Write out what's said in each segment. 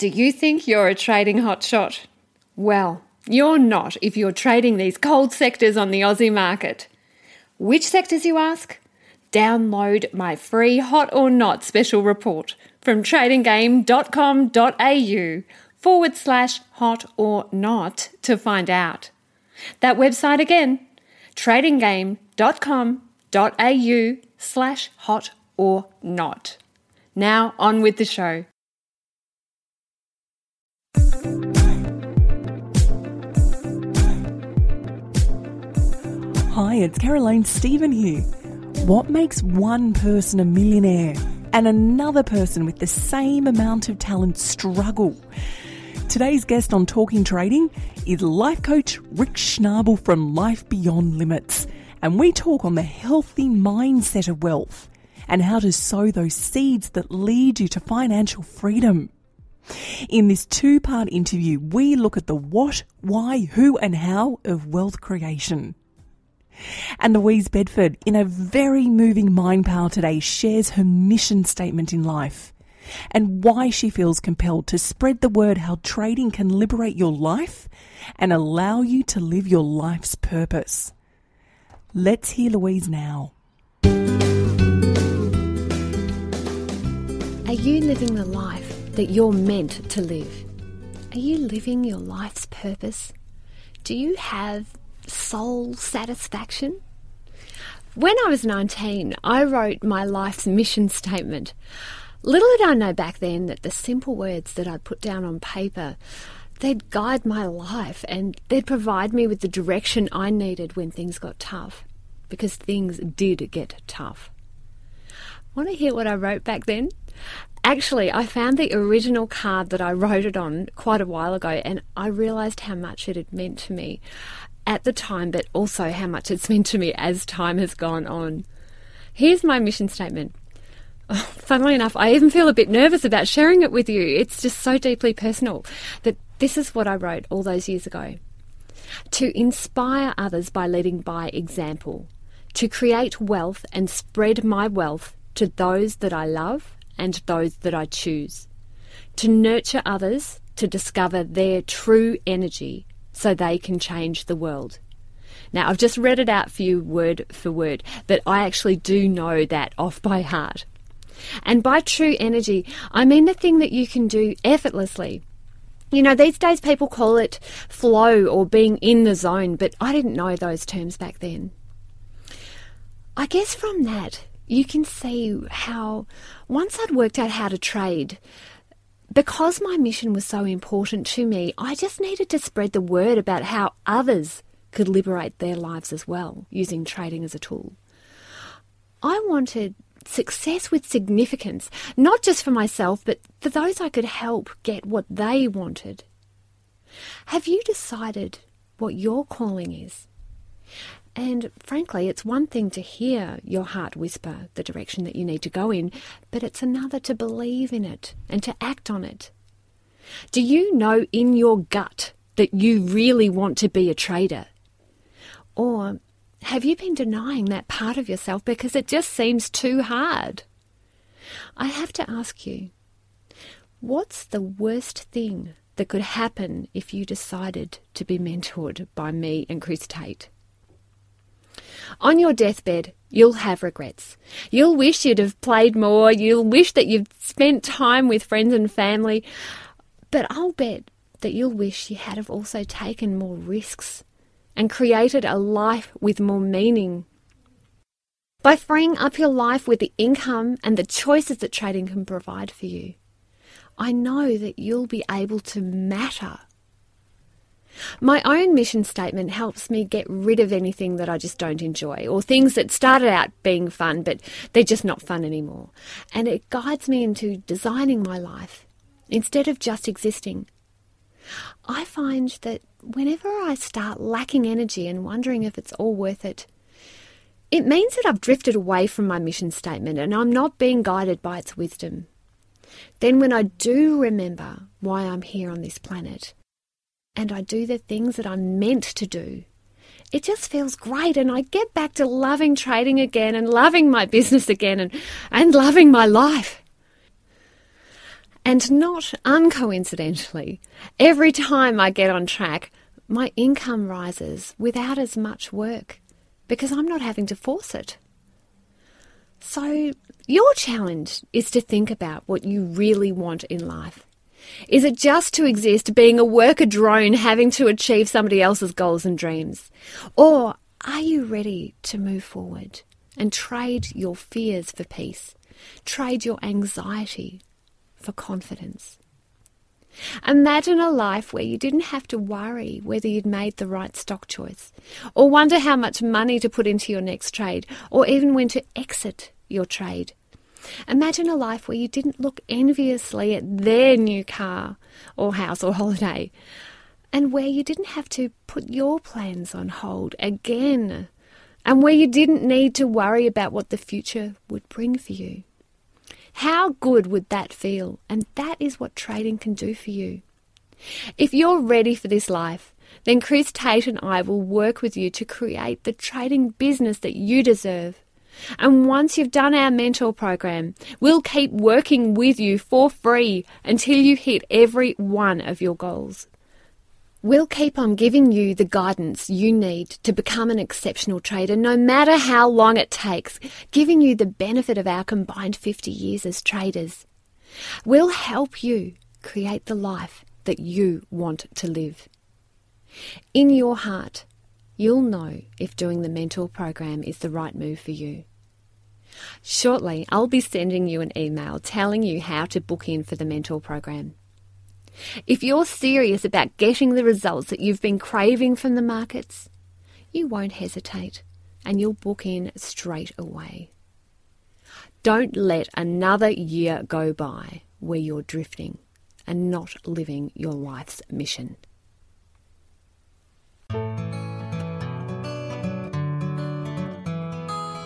Do you think you're a trading hotshot? Well, you're not if you're trading these cold sectors on the Aussie market. Which sectors, you ask? Download my free Hot or Not special report from tradinggame.com.au forward slash hot or not to find out. That website again, tradinggame.com.au slash hot or not. Now on with the show. Hi, it's Caroline Stephen here. What makes one person a millionaire and another person with the same amount of talent struggle? Today's guest on Talking Trading is life coach Rick Schnabel from Life Beyond Limits, and we talk on the healthy mindset of wealth and how to sow those seeds that lead you to financial freedom. In this two part interview, we look at the what, why, who, and how of wealth creation. And Louise Bedford, in a very moving mind power today, shares her mission statement in life and why she feels compelled to spread the word how trading can liberate your life and allow you to live your life's purpose. Let's hear Louise now. Are you living the life that you're meant to live? Are you living your life's purpose? Do you have soul satisfaction? When I was 19, I wrote my life's mission statement. Little did I know back then that the simple words that I'd put down on paper, they'd guide my life and they'd provide me with the direction I needed when things got tough. Because things did get tough. Want to hear what I wrote back then? Actually, I found the original card that I wrote it on quite a while ago and I realised how much it had meant to me at the time, but also how much it's meant to me as time has gone on. Here's my mission statement. Oh, funnily enough, I even feel a bit nervous about sharing it with you. It's just so deeply personal that this is what I wrote all those years ago. To inspire others by leading by example, to create wealth and spread my wealth to those that I love and those that I choose, to nurture others to discover their true energy so they can change the world. Now, I've just read it out for you word for word, but I actually do know that off by heart. And by true energy, I mean the thing that you can do effortlessly. You know, these days people call it flow or being in the zone, but I didn't know those terms back then. I guess from that, you can see how once I'd worked out how to trade, because my mission was so important to me, I just needed to spread the word about how others could liberate their lives as well using trading as a tool. I wanted success with significance, not just for myself, but for those I could help get what they wanted. Have you decided what your calling is? And frankly, it's one thing to hear your heart whisper the direction that you need to go in, but it's another to believe in it and to act on it. Do you know in your gut that you really want to be a trader? Or have you been denying that part of yourself because it just seems too hard? I have to ask you, what's the worst thing that could happen if you decided to be mentored by me and Chris Tate? On your deathbed, you'll have regrets. You'll wish you'd have played more. You'll wish that you'd spent time with friends and family. But I'll bet that you'll wish you had have also taken more risks and created a life with more meaning. By freeing up your life with the income and the choices that trading can provide for you, I know that you'll be able to matter my own mission statement helps me get rid of anything that I just don't enjoy or things that started out being fun but they're just not fun anymore. And it guides me into designing my life instead of just existing. I find that whenever I start lacking energy and wondering if it's all worth it, it means that I've drifted away from my mission statement and I'm not being guided by its wisdom. Then, when I do remember why I'm here on this planet, and I do the things that I'm meant to do, it just feels great. And I get back to loving trading again and loving my business again and, and loving my life. And not uncoincidentally, every time I get on track, my income rises without as much work because I'm not having to force it. So, your challenge is to think about what you really want in life. Is it just to exist being a worker drone having to achieve somebody else's goals and dreams? Or are you ready to move forward and trade your fears for peace? Trade your anxiety for confidence? Imagine a life where you didn't have to worry whether you'd made the right stock choice, or wonder how much money to put into your next trade, or even when to exit your trade. Imagine a life where you didn't look enviously at their new car or house or holiday, and where you didn't have to put your plans on hold again, and where you didn't need to worry about what the future would bring for you. How good would that feel? And that is what trading can do for you. If you're ready for this life, then Chris Tate and I will work with you to create the trading business that you deserve. And once you've done our mentor program, we'll keep working with you for free until you hit every one of your goals. We'll keep on giving you the guidance you need to become an exceptional trader, no matter how long it takes, giving you the benefit of our combined 50 years as traders. We'll help you create the life that you want to live. In your heart, you'll know if doing the mentor program is the right move for you. Shortly, I'll be sending you an email telling you how to book in for the mentor program. If you're serious about getting the results that you've been craving from the markets, you won't hesitate and you'll book in straight away. Don't let another year go by where you're drifting and not living your life's mission.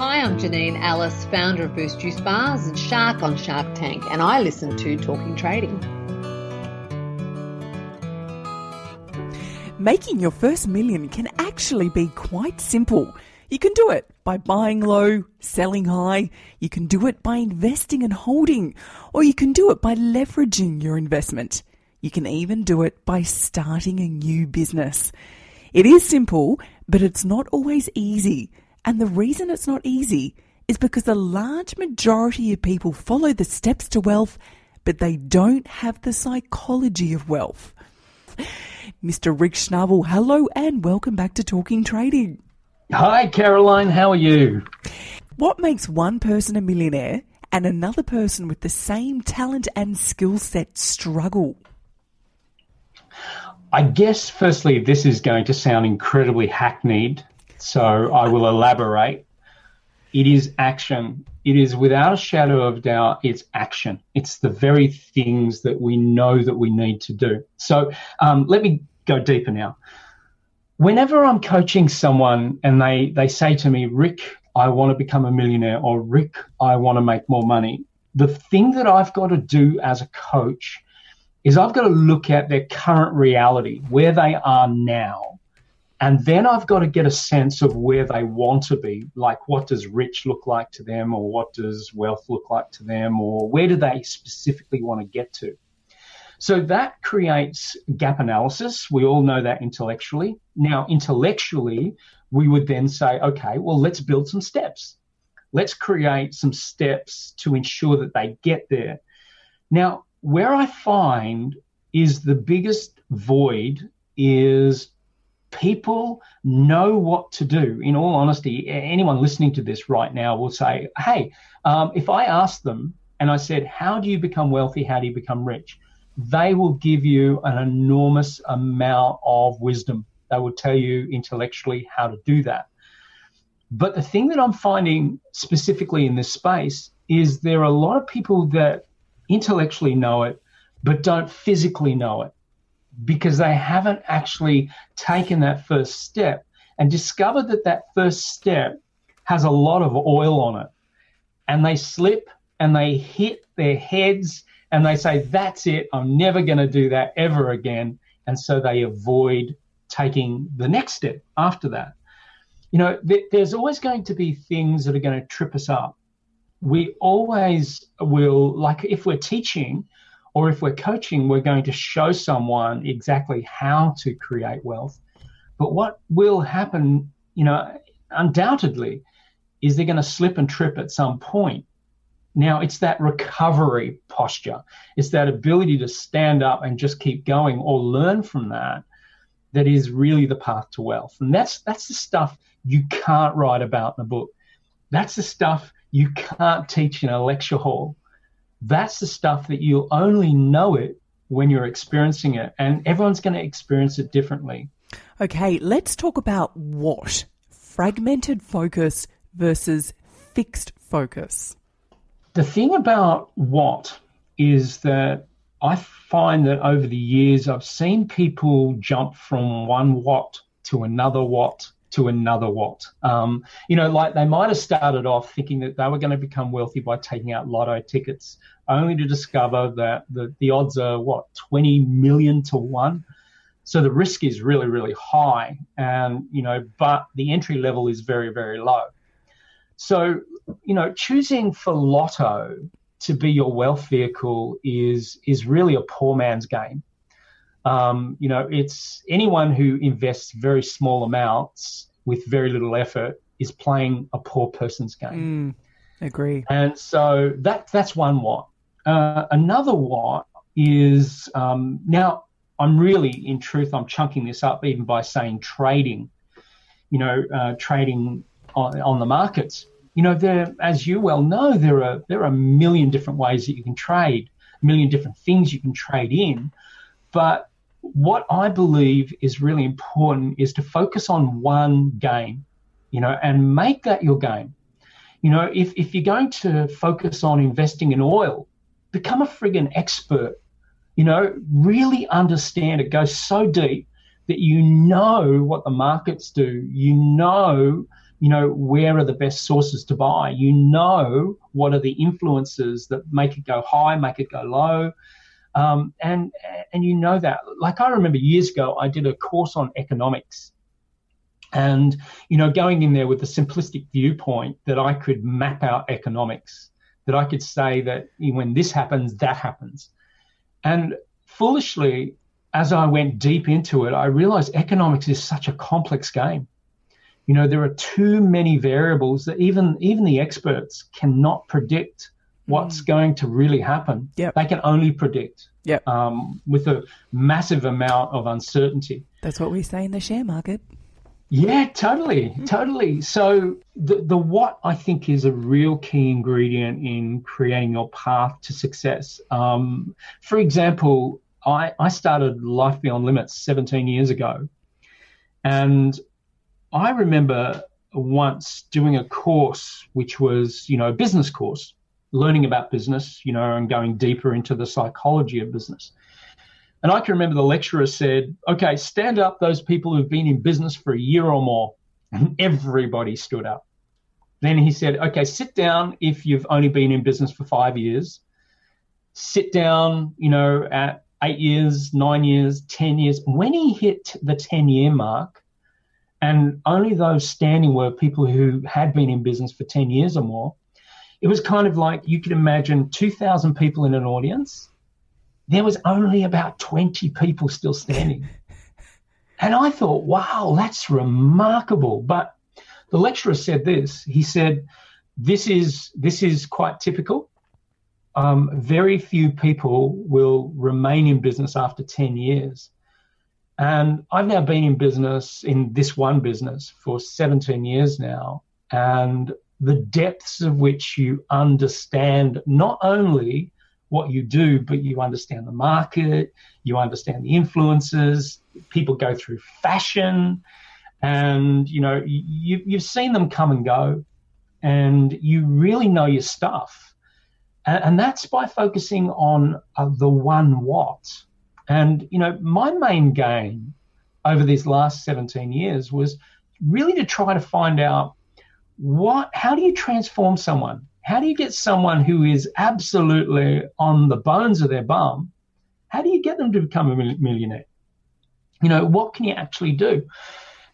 Hi, I'm Janine Allis, founder of Boost Juice Bars and Shark on Shark Tank, and I listen to Talking Trading. Making your first million can actually be quite simple. You can do it by buying low, selling high. You can do it by investing and holding, or you can do it by leveraging your investment. You can even do it by starting a new business. It is simple, but it's not always easy. And the reason it's not easy is because a large majority of people follow the steps to wealth, but they don't have the psychology of wealth. Mr. Rick Schnabel, hello and welcome back to Talking Trading. Hi, Caroline. How are you? What makes one person a millionaire and another person with the same talent and skill set struggle? I guess, firstly, this is going to sound incredibly hackneyed, so I will elaborate. It is action. It is without a shadow of doubt, it's action. It's the very things that we know that we need to do. So um, let me go deeper now. Whenever I'm coaching someone and they, they say to me, Rick, I want to become a millionaire, or Rick, I want to make more money, the thing that I've got to do as a coach is I've got to look at their current reality, where they are now. And then I've got to get a sense of where they want to be. Like, what does rich look like to them, or what does wealth look like to them, or where do they specifically want to get to? So that creates gap analysis. We all know that intellectually. Now, intellectually, we would then say, okay, well, let's build some steps. Let's create some steps to ensure that they get there. Now, where I find is the biggest void is people know what to do. In all honesty, anyone listening to this right now will say, hey, um, if I asked them and I said, how do you become wealthy? How do you become rich? they will give you an enormous amount of wisdom. They will tell you intellectually how to do that. But the thing that I'm finding specifically in this space is there are a lot of people that intellectually know it, but don't physically know it because they haven't actually taken that first step and discovered that that first step has a lot of oil on it. And they slip and they hit their heads and they say, that's it, I'm never going to do that ever again. And so they avoid taking the next step after that. You know, th- there's always going to be things that are going to trip us up. We always will, like if we're teaching, or if we're coaching, we're going to show someone exactly how to create wealth. But what will happen, you know, undoubtedly, is they're going to slip and trip at some point. Now, it's that recovery posture. It's that ability to stand up and just keep going or learn from that that is really the path to wealth. And that's that's the stuff you can't write about in a book. That's the stuff you can't teach in a lecture hall. That's the stuff that you'll only know it when you're experiencing it. And everyone's going to experience it differently. Okay, let's talk about what fragmented focus versus fixed focus. The thing about what is that I find that over the years I've seen people jump from one what to another what to another what. Um, you know, like they might have started off thinking that they were going to become wealthy by taking out lotto tickets, only to discover that the, the odds are what, 20 million to one. So the risk is really, really high. And, you know, but the entry level is very, very low. So, you know, choosing for lotto to be your wealth vehicle is is really a poor man's game. Um, you know, it's anyone who invests very small amounts with very little effort is playing a poor person's game. Mm, agree. And so that that's one what. Uh, another what is um, now I'm really, in truth, I'm chunking this up even by saying trading. You know, uh, trading on, on the markets you know, there, as you well know, there are there are a million different ways that you can trade, a million different things you can trade in. But what I believe is really important is to focus on one game, you know, and make that your game. You know, if, if you're going to focus on investing in oil, become a friggin' expert. You know, really understand it. Go so deep that you know what the markets do. You know you know where are the best sources to buy you know what are the influences that make it go high make it go low um, and and you know that like i remember years ago i did a course on economics. And you know going in there with the simplistic viewpoint that i could map out economics that i could say that when this happens that happens. And foolishly as i went deep into it i realized economics is such a complex game. You know there are too many variables that even even the experts cannot predict what's mm. going to really happen. Yep. They can only predict yep. um, with a massive amount of uncertainty. That's what we say in the share market. Yeah, totally, mm. totally. So the the what I think is a real key ingredient in creating your path to success. Um, for example, I, I started Life Beyond Limits 17 years ago, and I remember once doing a course which was, you know, a business course, learning about business, you know, and going deeper into the psychology of business. And I can remember the lecturer said, okay, stand up those people who've been in business for a year or more. And everybody stood up. Then he said, okay, sit down if you've only been in business for five years. Sit down, you know, at eight years, nine years, 10 years. When he hit the 10 year mark, and only those standing were people who had been in business for 10 years or more. It was kind of like you could imagine 2,000 people in an audience. There was only about 20 people still standing. and I thought, wow, that's remarkable. But the lecturer said this. He said, this is, this is quite typical. Um, very few people will remain in business after 10 years. And I've now been in business, in this one business, for 17 years now. And the depths of which you understand not only what you do, but you understand the market, you understand the influences. People go through fashion, and you know you, you've seen them come and go, and you really know your stuff. And, and that's by focusing on uh, the one what. And, you know, my main gain over these last 17 years was really to try to find out what, how do you transform someone? How do you get someone who is absolutely on the bones of their bum? How do you get them to become a millionaire? You know, what can you actually do?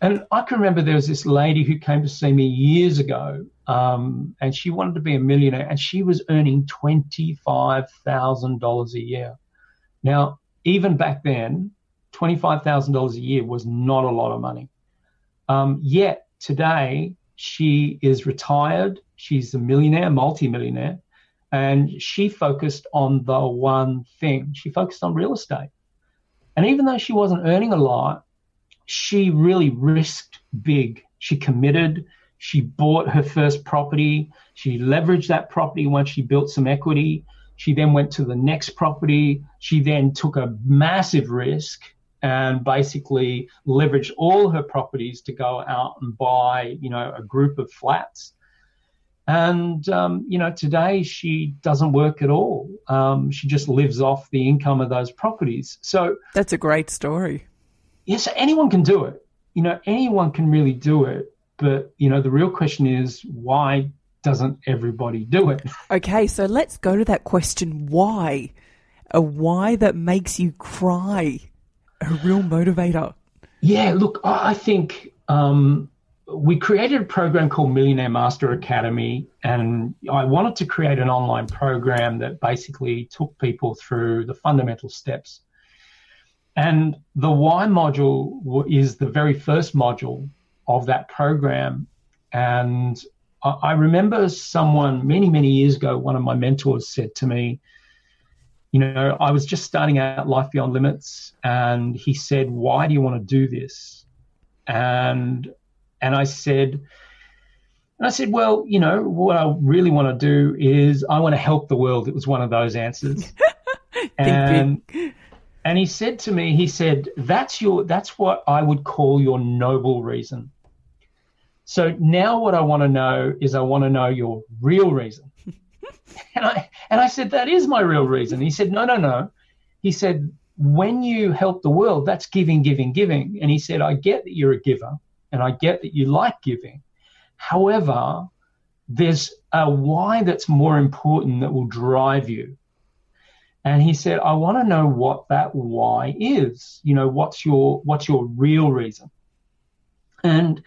And I can remember there was this lady who came to see me years ago, um, and she wanted to be a millionaire, and she was earning $25,000 a year. Now, even back then, $25,000 a year was not a lot of money. Um, yet today, she is retired. She's a millionaire, multi-millionaire, and she focused on the one thing. She focused on real estate. And even though she wasn't earning a lot, she really risked big. She committed. She bought her first property. She leveraged that property once she built some equity. She then went to the next property. She then took a massive risk and basically leveraged all her properties to go out and buy, you know, a group of flats. And, um, you know, today she doesn't work at all. Um, she just lives off the income of those properties. So that's a great story. Yes, anyone can do it. You know, anyone can really do it. But, you know, the real question is why doesn't everybody do it? Okay, so let's go to that question why? A why that makes you cry a real motivator? Yeah, look, I think um, we created a program called Millionaire Master Academy, and I wanted to create an online program that basically took people through the fundamental steps. And the why module is the very first module of that program. And I remember someone many, many years ago, one of my mentors said to me, you know, I was just starting out Life Beyond Limits, and he said, "Why do you want to do this?" And and I said, and I said, "Well, you know, what I really want to do is I want to help the world." It was one of those answers, and and he said to me, he said, "That's your that's what I would call your noble reason." So now what I want to know is I want to know your real reason. And I and I said, that is my real reason. He said, no, no, no. He said, when you help the world, that's giving, giving, giving. And he said, I get that you're a giver and I get that you like giving. However, there's a why that's more important that will drive you. And he said, I want to know what that why is. You know, what's your what's your real reason? And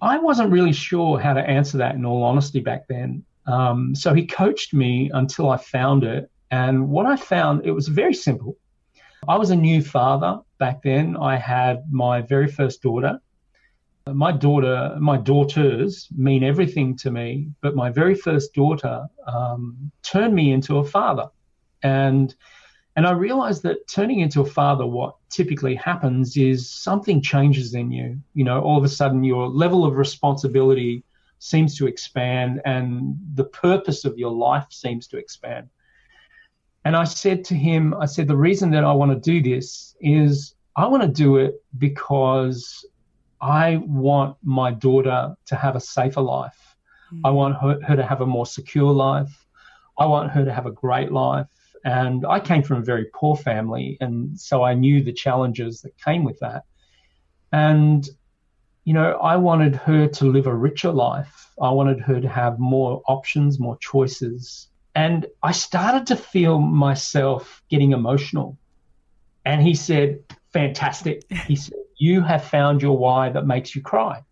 I wasn't really sure how to answer that in all honesty back then. Um, so he coached me until I found it. And what I found, it was very simple. I was a new father back then. I had my very first daughter. My daughter, my daughters mean everything to me, but my very first daughter um, turned me into a father. And and I realized that turning into a father, what typically happens is something changes in you. You know, all of a sudden your level of responsibility seems to expand and the purpose of your life seems to expand. And I said to him, I said, the reason that I want to do this is I want to do it because I want my daughter to have a safer life. Mm. I want her, her to have a more secure life. I want her to have a great life. And I came from a very poor family, and so I knew the challenges that came with that. And you know, I wanted her to live a richer life. I wanted her to have more options, more choices. And I started to feel myself getting emotional. And he said, Fantastic. He said, You have found your why that makes you cry.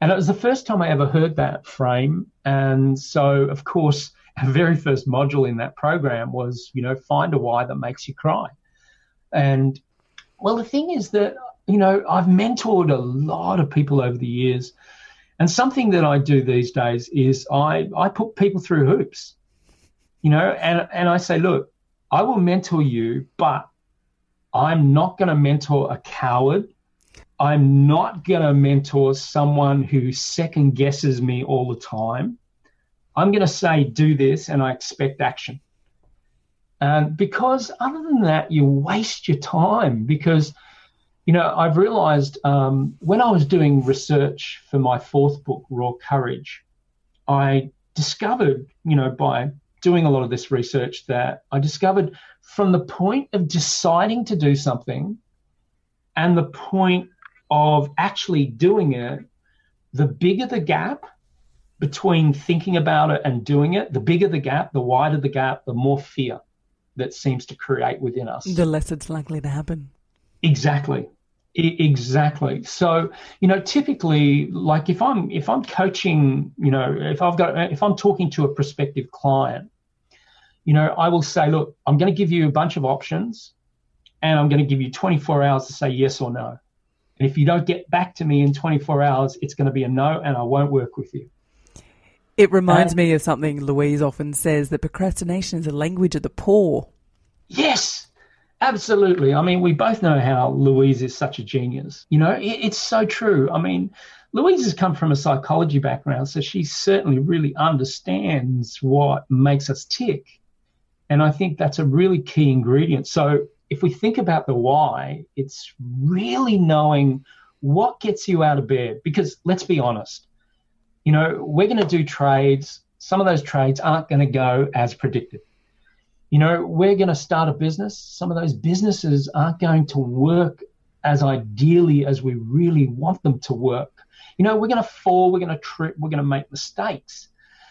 And it was the first time I ever heard that frame. And so, of course, our very first module in that program was, you know, find a why that makes you cry. And well, the thing is that you know, I've mentored a lot of people over the years. And something that I do these days is I, I put people through hoops, you know, and, and I say, look, I will mentor you, but I'm not going to mentor a coward. I'm not going to mentor someone who second guesses me all the time. I'm going to say, do this, and I expect action. And because other than that, you waste your time because you know, I've realized um, when I was doing research for my fourth book, Raw Courage, I discovered, you know, by doing a lot of this research, that I discovered from the point of deciding to do something and the point of actually doing it, the bigger the gap between thinking about it and doing it, the bigger the gap, the wider the gap, the more fear that seems to create within us. The less it's likely to happen. Exactly. Exactly. So, you know, typically, like if I'm if I'm coaching, you know, if I've got if I'm talking to a prospective client, you know, I will say, look, I'm going to give you a bunch of options and I'm going to give you 24 hours to say yes or no. And if you don't get back to me in 24 hours, it's going to be a no and I won't work with you. It reminds me of something Louise often says that procrastination is a language of the poor. Yes, absolutely. I mean, we both know how Louise is such a genius. You know, it, it's so true. I mean, Louise has come from a psychology background, so she certainly really understands what makes us tick. And I think that's a really key ingredient. So if we think about the why, it's really knowing what gets you out of bed. Because let's be honest, you know, we're going to do trades. Some of those trades aren't going to go as predicted. You know, we're going to start a business. Some of those businesses aren't going to work as ideally as we really want them to work. You know, we're going to fall, we're going to trip, we're going to make mistakes.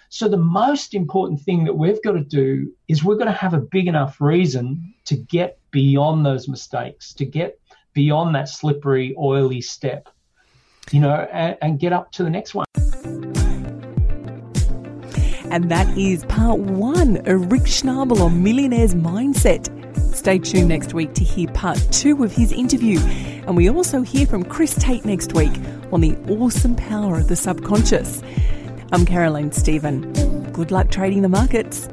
So the most important thing that we've got to do is we've got to have a big enough reason to get beyond those mistakes, to get beyond that slippery, oily step, you know, and, and get up to the next one. And that is part one of Rick Schnabel on Millionaire's Mindset. Stay tuned next week to hear part two of his interview. And we also hear from Chris Tate next week on the awesome power of the subconscious. I'm Caroline Stephen. Good luck trading the markets.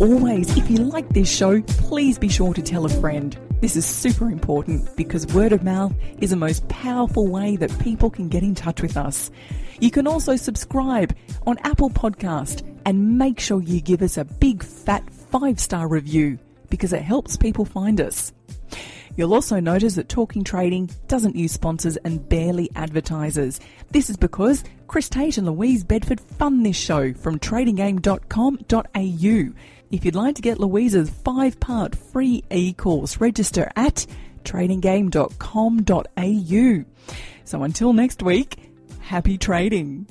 Always, if you like this show, please be sure to tell a friend. This is super important because word of mouth is the most powerful way that people can get in touch with us. You can also subscribe on Apple Podcast and make sure you give us a big fat five star review because it helps people find us. You'll also notice that Talking Trading doesn't use sponsors and barely advertisers. This is because Chris Tate and Louise Bedford fund this show from tradinggame.com.au. If you'd like to get Louise's five part free e course, register at tradinggame.com.au. So until next week, happy trading.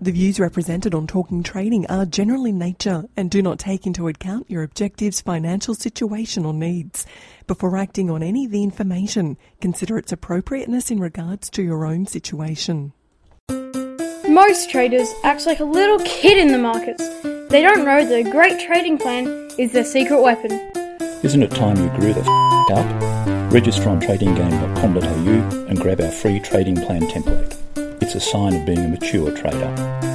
The views represented on Talking Trading are general in nature and do not take into account your objectives, financial situation, or needs. Before acting on any of the information, consider its appropriateness in regards to your own situation. Most traders act like a little kid in the markets. They don't know a great trading plan is their secret weapon. Isn't it time you grew the f- up? Register on tradinggame.com.au and grab our free trading plan template. It's a sign of being a mature trader.